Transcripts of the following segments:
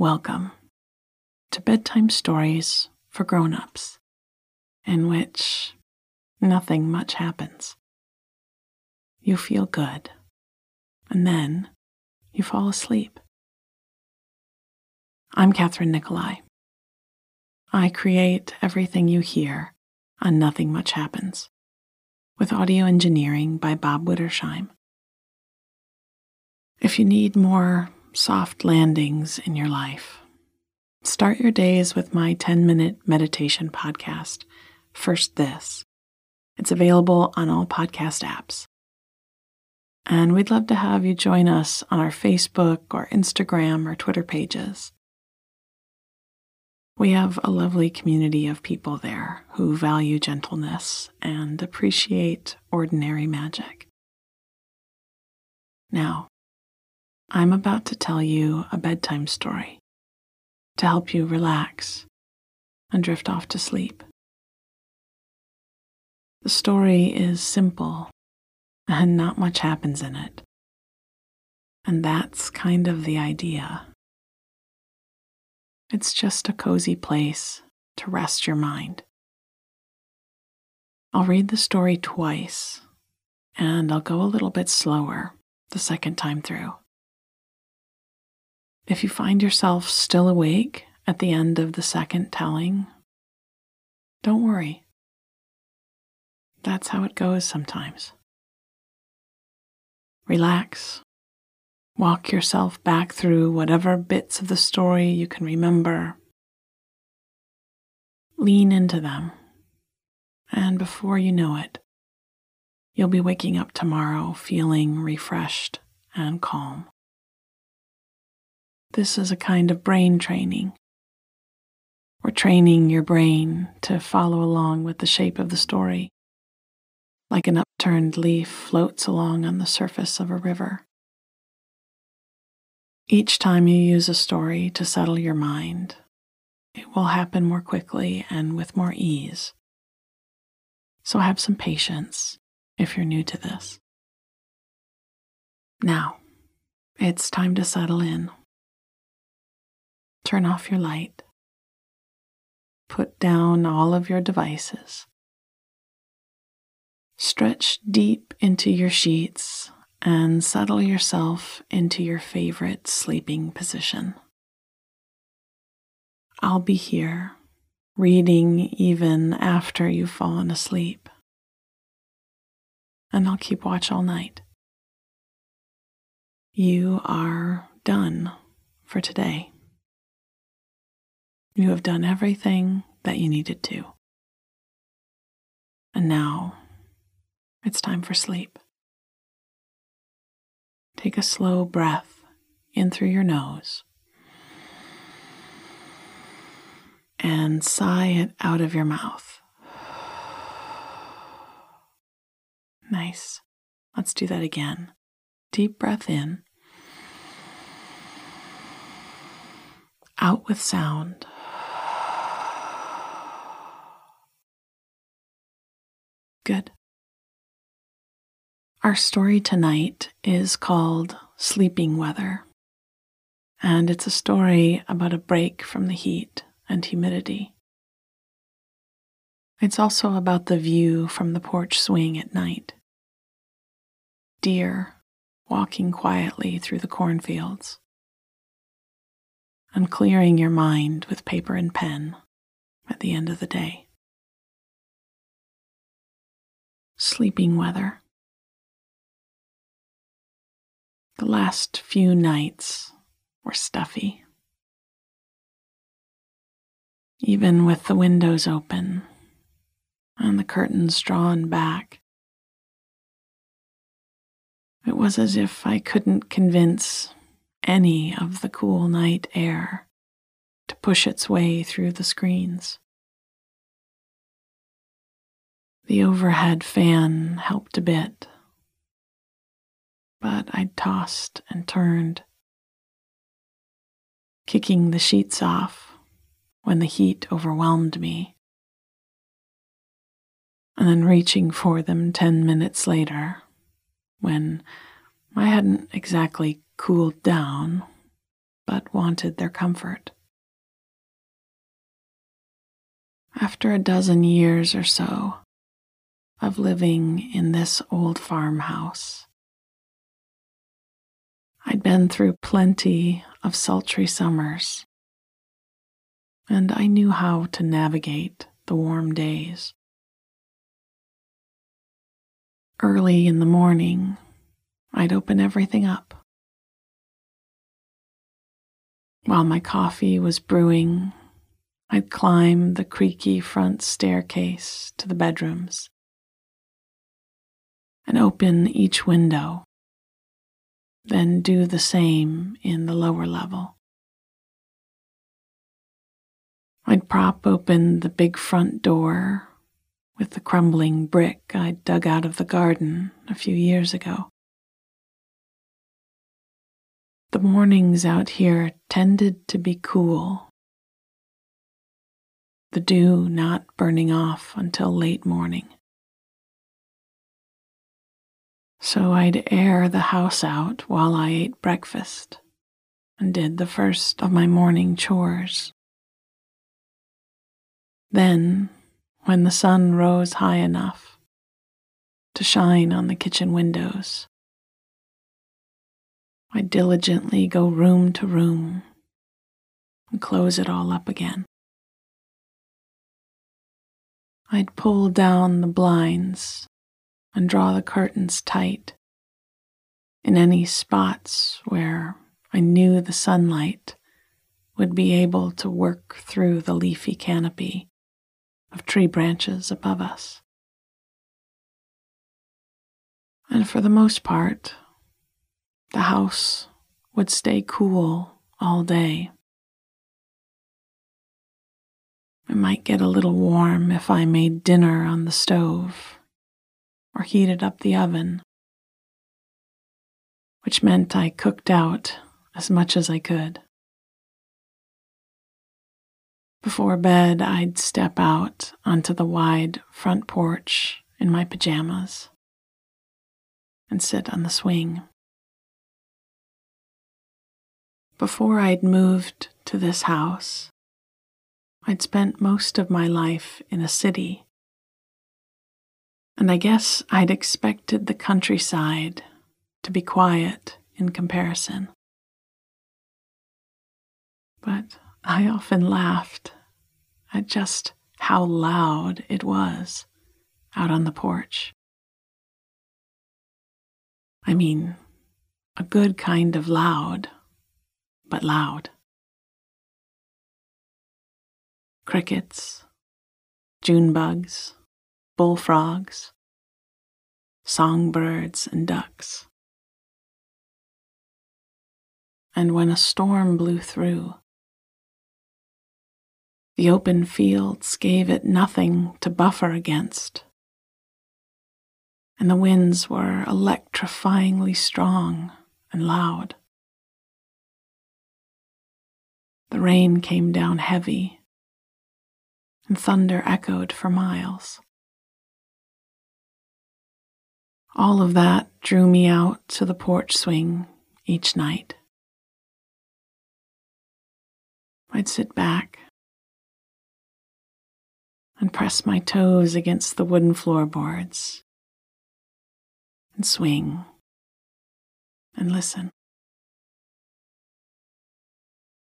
Welcome to Bedtime Stories for Grown-ups, in which nothing much happens. You feel good, and then you fall asleep. I'm Kathryn Nicolai. I create everything you hear on Nothing Much Happens, with audio engineering by Bob Wittersheim. If you need more soft landings in your life. Start your days with my 10 minute meditation podcast, First This. It's available on all podcast apps. And we'd love to have you join us on our Facebook or Instagram or Twitter pages. We have a lovely community of people there who value gentleness and appreciate ordinary magic. Now, I'm about to tell you a bedtime story to help you relax and drift off to sleep. The story is simple and not much happens in it. And that's kind of the idea. It's just a cozy place to rest your mind. I'll read the story twice, and I'll go a little bit slower the second time through. If you find yourself still awake at the end of the second telling, don't worry. That's how it goes sometimes. Relax. Walk yourself back through whatever bits of the story you can remember. Lean into them. And before you know it, you'll be waking up tomorrow feeling refreshed and calm. This is a kind of brain training. We're training your brain to follow along with the shape of the story, like an upturned leaf floats along on the surface of a river. Each time you use a story to settle your mind, it will happen more quickly and with more ease. So have some patience if you're new to this. Now, it's time to settle in. Turn off your light. Put down all of your devices. Stretch deep into your sheets and settle yourself into your favorite sleeping position. I'll be here, reading even after you've fallen asleep. And I'll keep watch all night. You are done for today. You have done everything that you needed to. And now it's time for sleep. Take a slow breath in through your nose and sigh it out of your mouth. Nice. Let's do that again. Deep breath in, out with sound. Good. Our story tonight is called Sleeping Weather, and it's a story about a break from the heat and humidity. It's also about the view from the porch swing at night. Deer walking quietly through the cornfields, and clearing your mind with paper and pen at the end of the day sleeping weather. The last few nights were stuffy. Even with the windows open and the curtains drawn back, it was as if I couldn't convince any of the cool night air to push its way through the screens. The overhead fan helped a bit, but I tossed and turned, kicking the sheets off when the heat overwhelmed me, and then reaching for them ten minutes later when I hadn't exactly cooled down, but wanted their comfort. After a dozen years or so of living in this old farmhouse, I'd been through plenty of sultry summers, and I knew how to navigate the warm days. Early in the morning, I'd open everything up. While my coffee was brewing, I'd climb the creaky front staircase to the bedrooms and open each window, then do the same in the lower level. I'd prop open the big front door with the crumbling brick I'd dug out of the garden a few years ago. The mornings out here tended to be cool, the dew not burning off until late morning. So I'd air the house out while I ate breakfast and did the first of my morning chores. Then when the sun rose high enough to shine on the kitchen windows. I diligently go room to room and close it all up again. I'd pull down the blinds and draw the curtains tight in any spots where I knew the sunlight would be able to work through the leafy canopy of tree branches above us. And for the most part, the house would stay cool all day. It might get a little warm if I made dinner on the stove or heated up the oven, which meant I cooked out as much as I could. Before bed, I'd step out onto the wide front porch in my pajamas and sit on the swing. Before I'd moved to this house, I'd spent most of my life in a city. And I guess I'd expected the countryside to be quiet in comparison. But I often laughed at just how loud it was out on the porch. I mean, a good kind of loud, but loud. Crickets, June bugs, bullfrogs, songbirds, and ducks. And when a storm blew through, the open fields gave it nothing to buffer against, and the winds were electrifyingly strong and loud. The rain came down heavy, and thunder echoed for miles. All of that drew me out to the porch swing each night. I'd sit back and press my toes against the wooden floorboards and swing and listen.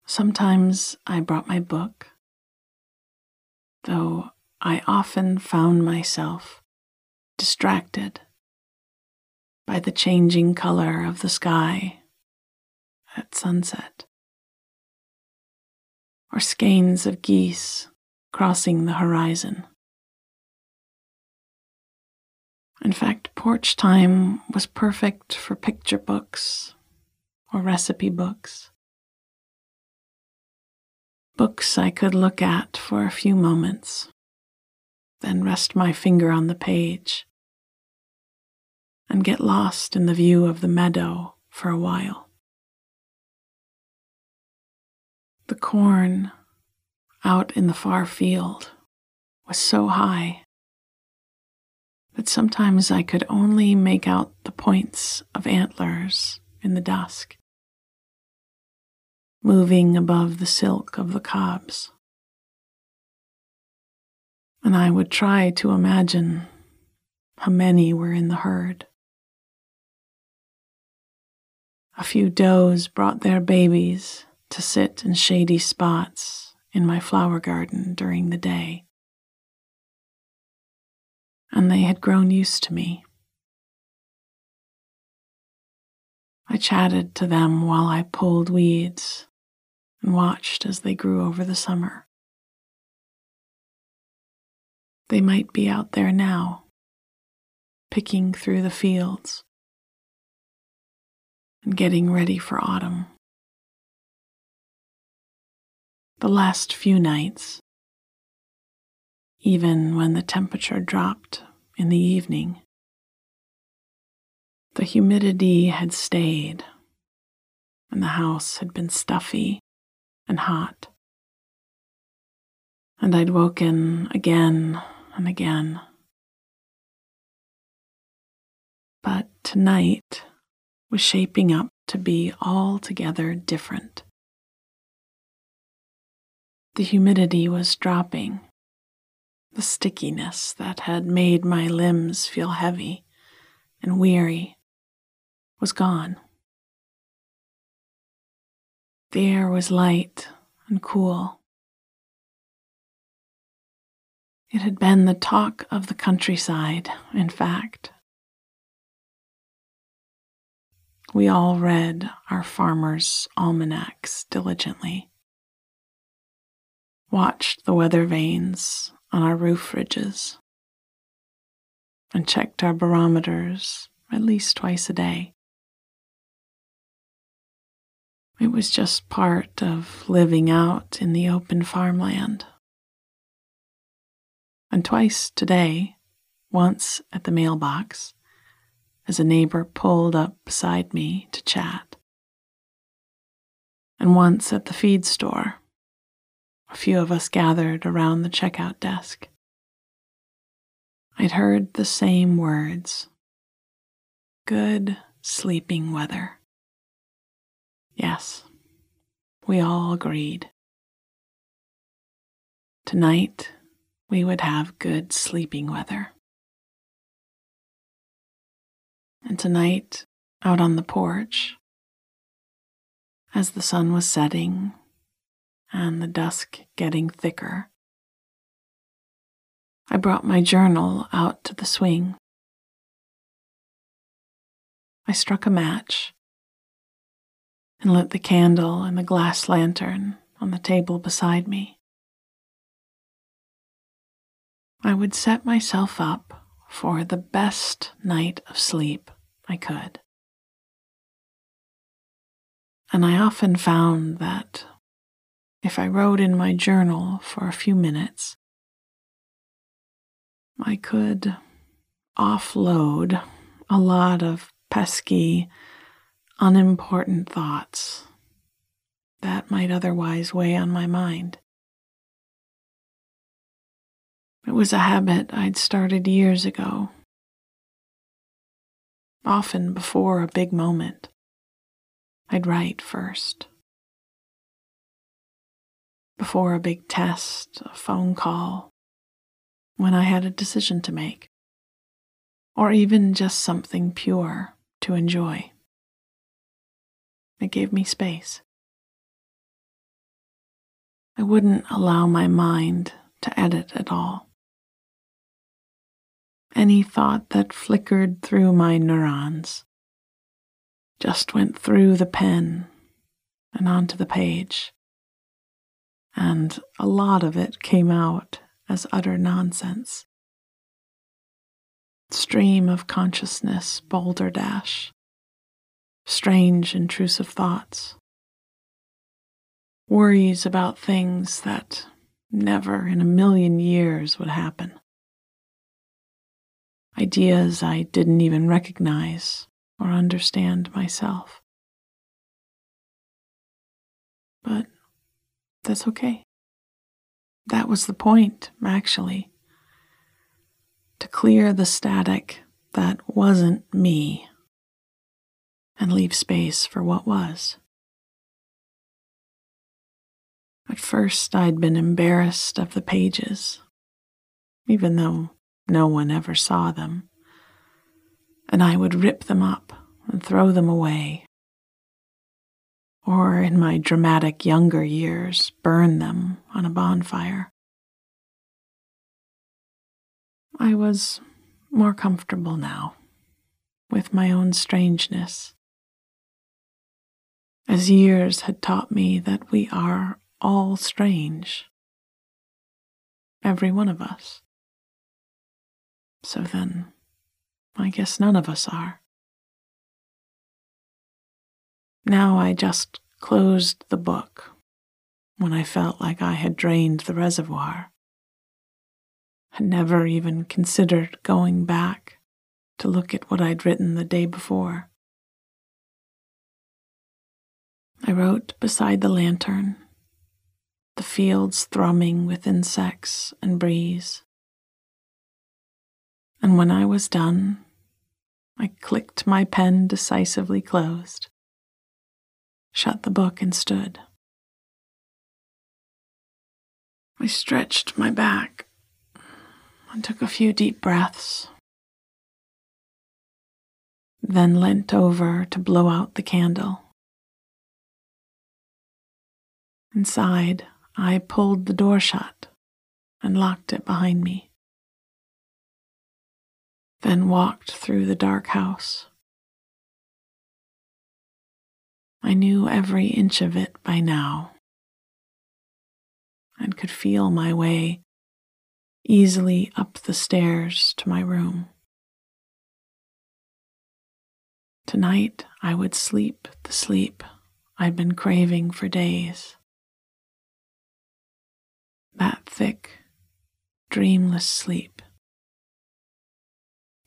Sometimes I brought my book, though I often found myself distracted by the changing color of the sky at sunset, or skeins of geese crossing the horizon. In fact, porch time was perfect for picture books or recipe books. Books I could look at for a few moments, then rest my finger on the page and get lost in the view of the meadow for a while. The corn out in the far field was so high that sometimes I could only make out the points of antlers in the dusk. moving above the silk of the cobs. And I would try to imagine how many were in the herd. A few does brought their babies to sit in shady spots in my flower garden during the day. And they had grown used to me. I chatted to them while I pulled weeds and watched as they grew over the summer. They might be out there now, picking through the fields and getting ready for autumn. The last few nights, even when the temperature dropped in the evening, the humidity had stayed and the house had been stuffy and hot. And I'd woken again and again. But tonight was shaping up to be altogether different. The humidity was dropping. The stickiness that had made my limbs feel heavy and weary was gone. The air was light and cool. It had been the talk of the countryside, in fact. We all read our farmers' almanacs diligently, watched the weather vanes on our roof ridges, and checked our barometers at least twice a day. It was just part of living out in the open farmland. And twice today, once at the mailbox, as a neighbor pulled up beside me to chat. And once at the feed store, a few of us gathered around the checkout desk. I'd heard the same words good sleeping weather. Yes, we all agreed. Tonight, we would have good sleeping weather. And tonight, out on the porch, as the sun was setting and the dusk getting thicker, I brought my journal out to the swing. I struck a match and lit the candle and the glass lantern on the table beside me. I would set myself up for the best night of sleep I could. And I often found that if I wrote in my journal for a few minutes, I could offload a lot of pesky, unimportant thoughts that might otherwise weigh on my mind. It was a habit I'd started years ago, often before a big moment. I'd write first. Before a big test, a phone call, when I had a decision to make, or even just something pure to enjoy. It gave me space. I wouldn't allow my mind to edit at all. Any thought that flickered through my neurons. Just went through the pen and onto the page, and a lot of it came out as utter nonsense. Stream of consciousness, boulder dash, strange intrusive thoughts, worries about things that never in a million years would happen ideas I didn't even recognize or understand myself. But that's okay. That was the point, actually. To clear the static that wasn't me and leave space for what was. At first, I'd been embarrassed of the pages, even though no one ever saw them, and I would rip them up and throw them away. Or, in my dramatic younger years, burn them on a bonfire. I was more comfortable now with my own strangeness, as years had taught me that we are all strange, every one of us. So then, I guess none of us are. Now I just closed the book when I felt like I had drained the reservoir. Had never even considered going back to look at what I'd written the day before. I wrote beside the lantern, the fields thrumming with insects and breeze. And when I was done, I clicked my pen decisively closed, shut the book, and stood. I stretched my back and took a few deep breaths then leant over to blow out the candle. Inside, I pulled the door shut and locked it behind me. Then walked through the dark house. I knew every inch of it by now and could feel my way easily up the stairs to my room. Tonight I would sleep the sleep I'd been craving for days. That thick, dreamless sleep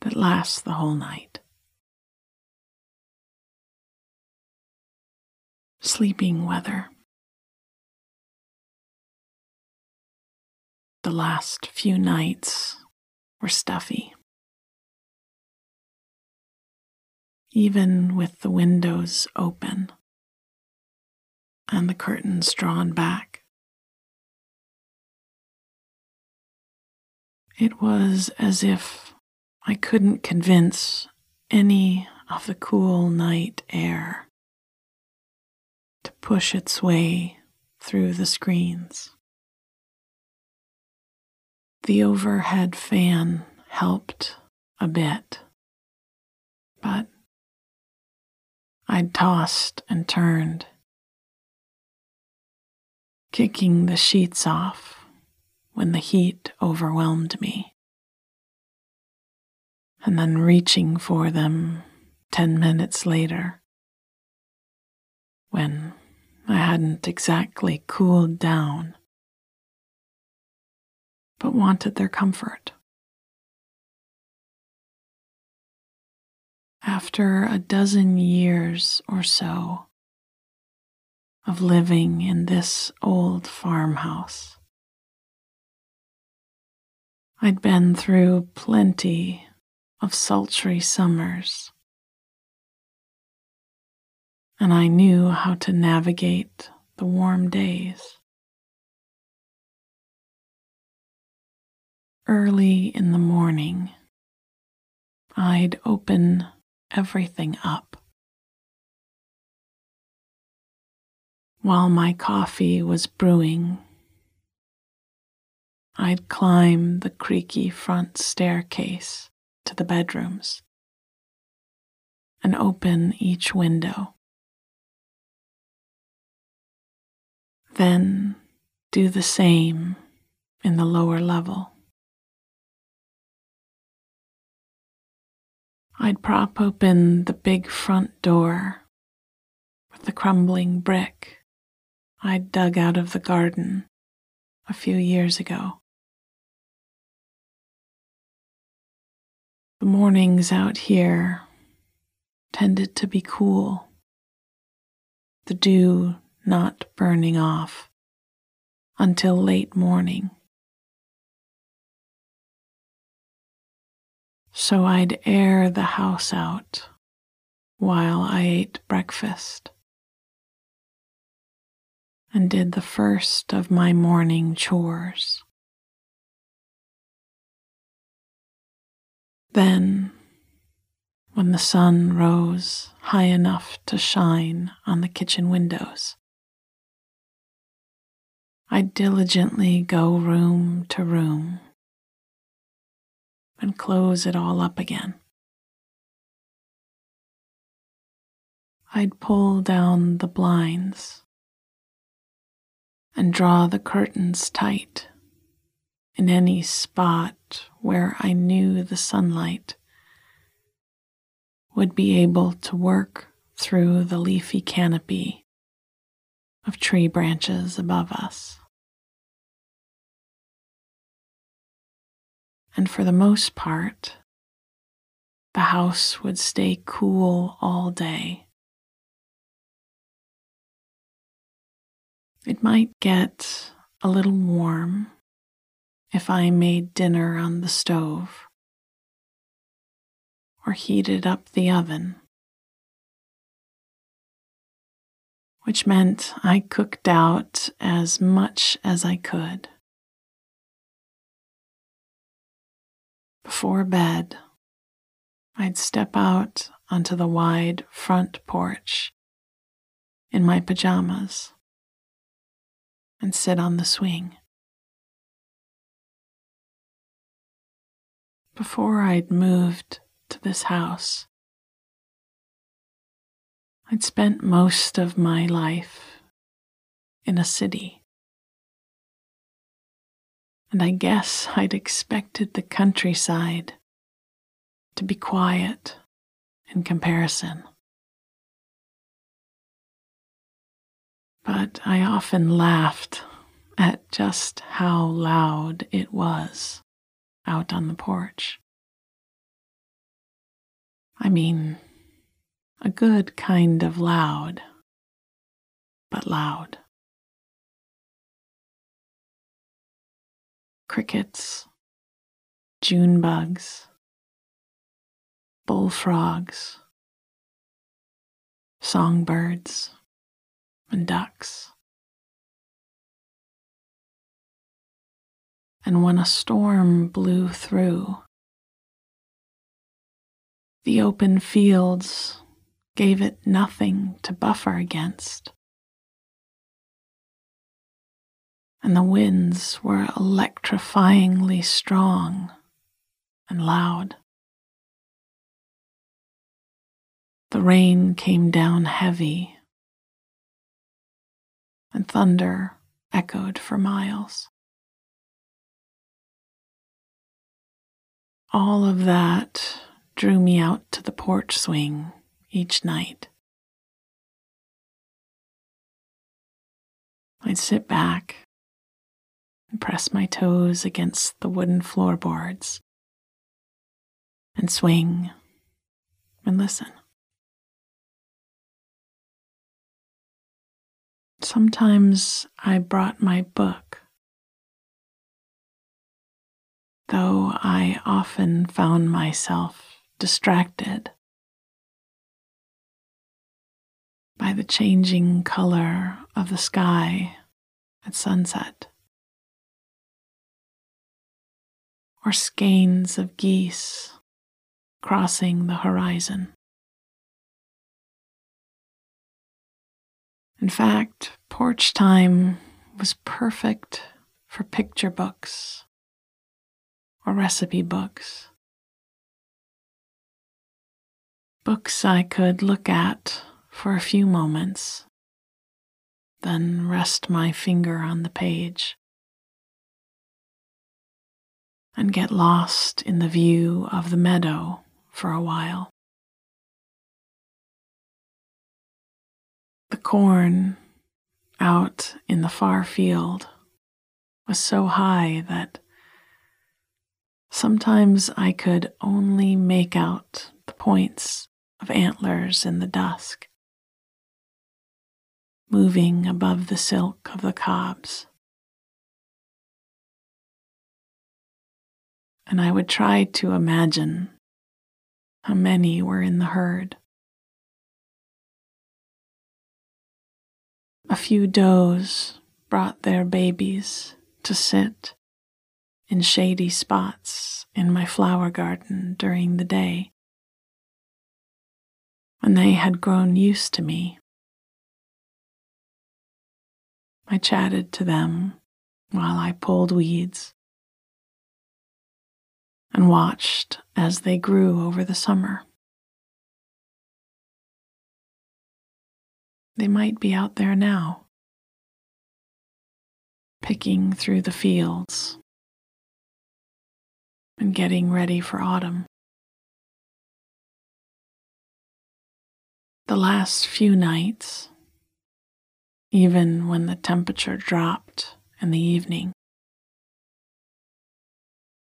that lasts the whole night. Sleeping weather. The last few nights were stuffy. even with the windows open and the curtains drawn back. It was as if I couldn't convince any of the cool night air to push its way through the screens. The overhead fan helped a bit, but I'd tossed and turned, kicking the sheets off when the heat overwhelmed me, and then reaching for them ten minutes later when I hadn't exactly cooled down but wanted their comfort. after a dozen years or so of living in this old farmhouse. I'd been through plenty of sultry summers, and I knew how to navigate the warm days. Early in the morning, I'd open everything up. While my coffee was brewing, I'd climb the creaky front staircase to the bedrooms and open each window. Then do the same in the lower level. I'd prop open the big front door with the crumbling brick I'd dug out of the garden a few years ago. The mornings out here tended to be cool, the dew not burning off until late morning. so I'd air the house out while I ate breakfast. and did the first of my morning chores. Then, when the sun rose high enough to shine on the kitchen windows, I diligently go room to room and close it all up again. I'd pull down the blinds and draw the curtains tight in any spot where I knew the sunlight would be able to work through the leafy canopy of tree branches above us. And for the most part, the house would stay cool all day. It might get a little warm if I made dinner on the stove or heated up the oven, which meant I cooked out as much as I could. Before bed, I'd step out onto the wide front porch in my pajamas and sit on the swing. Before I'd moved to this house. I'd spent most of my life in a city. And I guess I'd expected the countryside to be quiet in comparison. But I often laughed at just how loud it was out on the porch. I mean, a good kind of loud, but loud. Crickets, June bugs, bullfrogs, songbirds, and ducks. And when a storm blew through, the open fields gave it nothing to buffer against. And the winds were electrifyingly strong and loud. The rain came down heavy, and thunder echoed for miles. All of that drew me out to the porch swing each night. I'd sit back and press my toes against the wooden floorboards and swing and listen. Sometimes I brought my book though I often found myself distracted by the changing color of the sky at sunset, or skeins of geese crossing the horizon. In fact, porch time was perfect for picture books or recipe books. Books I could look at for a few moments, then rest my finger on the page and get lost in the view of the meadow for a while. The corn out in the far field was so high that Sometimes I could only make out the points of antlers in the dusk, moving above the silk of the cobs. And I would try to imagine how many were in the herd. A few does brought their babies to sit in shady spots in my flower garden during the day. When they had grown used to me, I chatted to them while I pulled weeds and watched as they grew over the summer. They might be out there now, picking through the fields and getting ready for autumn. The last few nights, even when the temperature dropped in the evening,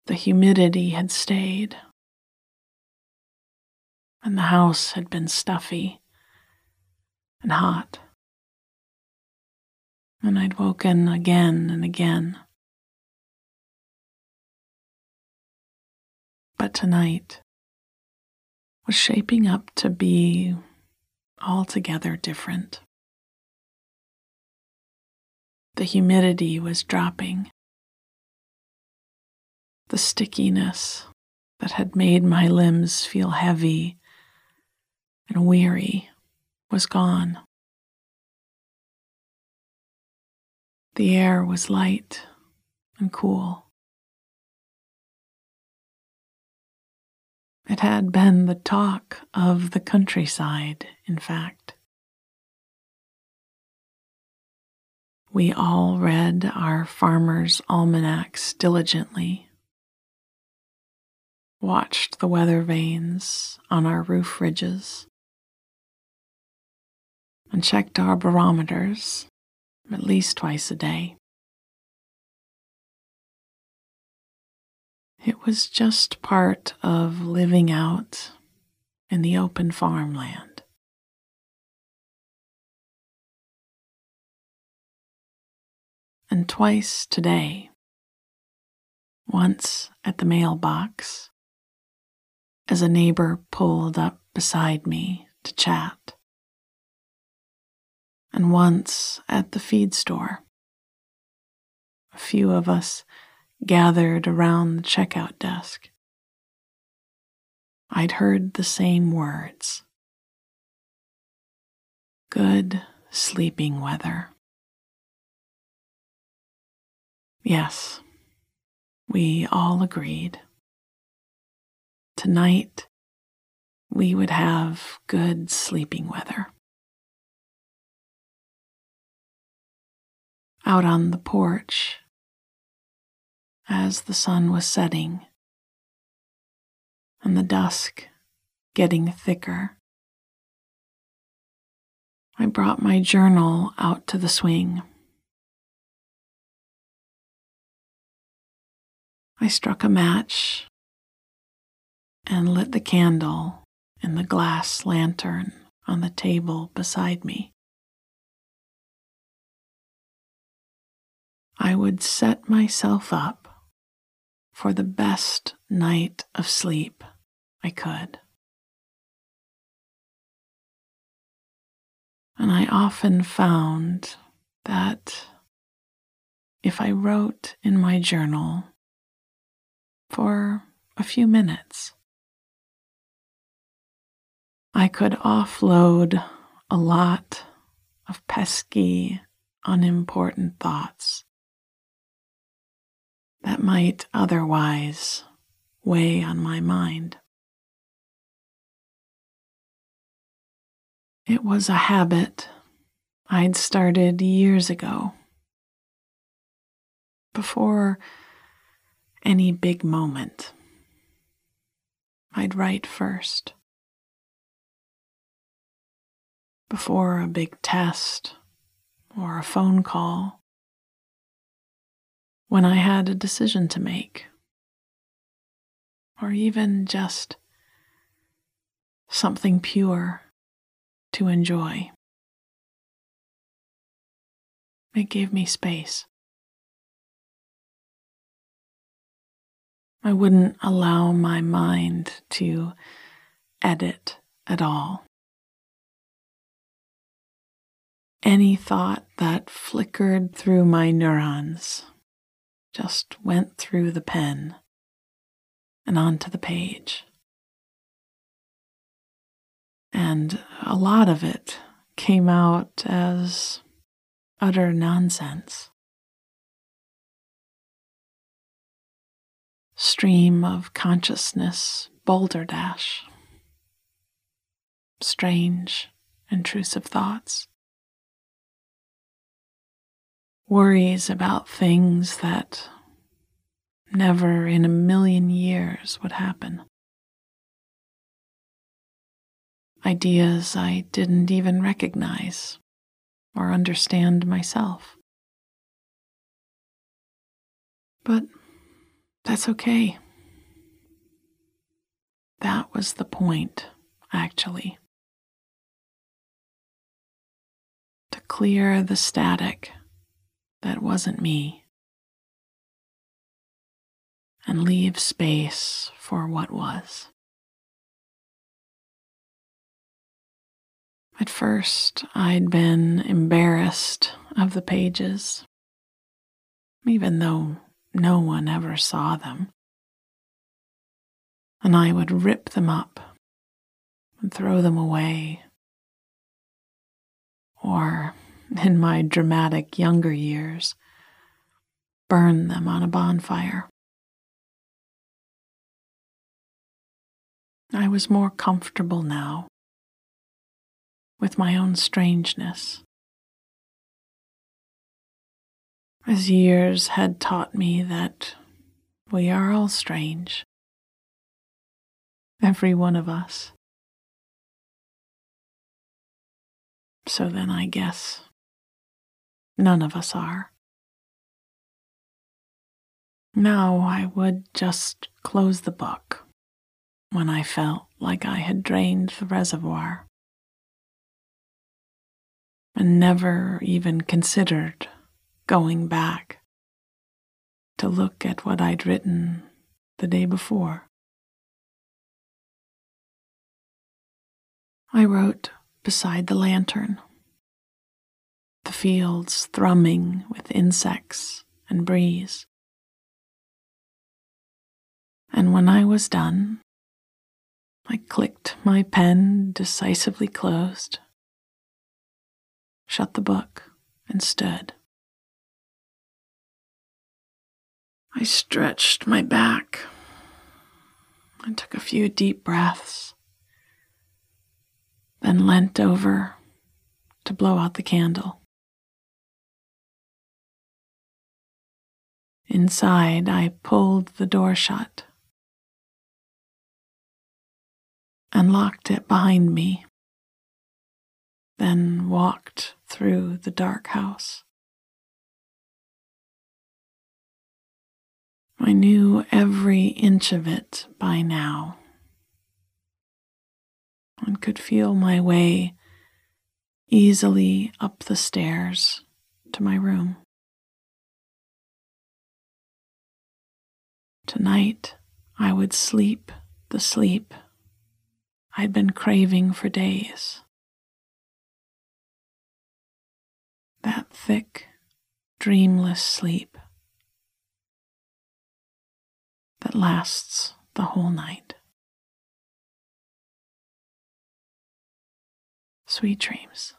the humidity had stayed, and the house had been stuffy and hot. And I'd woken again and again. But tonight was shaping up to be altogether different. The humidity was dropping. The stickiness that had made my limbs feel heavy and weary was gone. The air was light and cool. It had been the talk of the countryside, in fact. We all read our farmers' almanacs diligently, watched the weather vanes on our roof ridges, and checked our barometers at least twice a day. It was just part of living out in the open farmland. And twice today, once at the mailbox, as a neighbor pulled up beside me to chat and once at the feed store. A few of us gathered around the checkout desk. I'd heard the same words good sleeping weather. Yes, we all agreed. Tonight, we would have good sleeping weather. out on the porch as the sun was setting and the dusk getting thicker. I brought my journal out to the swing. I struck a match and lit the candle in the glass lantern on the table beside me. I would set myself up for the best night of sleep I could. And I often found that if I wrote in my journal for a few minutes, I could offload a lot of pesky, unimportant thoughts that might otherwise weigh on my mind. It was a habit I'd started years ago, before any big moment. I'd write first. Before a big test or a phone call when I had a decision to make, or even just something pure to enjoy. It gave me space. I wouldn't allow my mind to edit at all. any thought that flickered through my neurons just went through the pen and onto the page. And a lot of it came out as utter nonsense. Stream of consciousness, boulder dash. Strange, intrusive thoughts. Worries about things that never in a million years would happen. Ideas I didn't even recognize or understand myself. But that's okay. That was the point, actually. To clear the static that wasn't me and leave space for what was. At first, I'd been embarrassed of the pages, even though no one ever saw them. And I would rip them up and throw them away. Or, in my dramatic younger years, burn them on a bonfire. I was more comfortable now with my own strangeness. As years had taught me that we are all strange, every one of us. So then I guess none of us are. Now I would just close the book when I felt like I had drained the reservoir and never even considered going back to look at what I'd written the day before. I wrote beside the lantern, the fields thrumming with insects and breeze. And when I was done, I clicked my pen decisively closed, shut the book, and stood. I stretched my back and took a few deep breaths, then leant over to blow out the candle. Inside, I pulled the door shut and locked it behind me, then walked through the dark house. I knew every inch of it by now and could feel my way easily up the stairs to my room. Tonight I would sleep the sleep I'd been craving for days. That thick, dreamless sleep that lasts the whole night. Sweet dreams.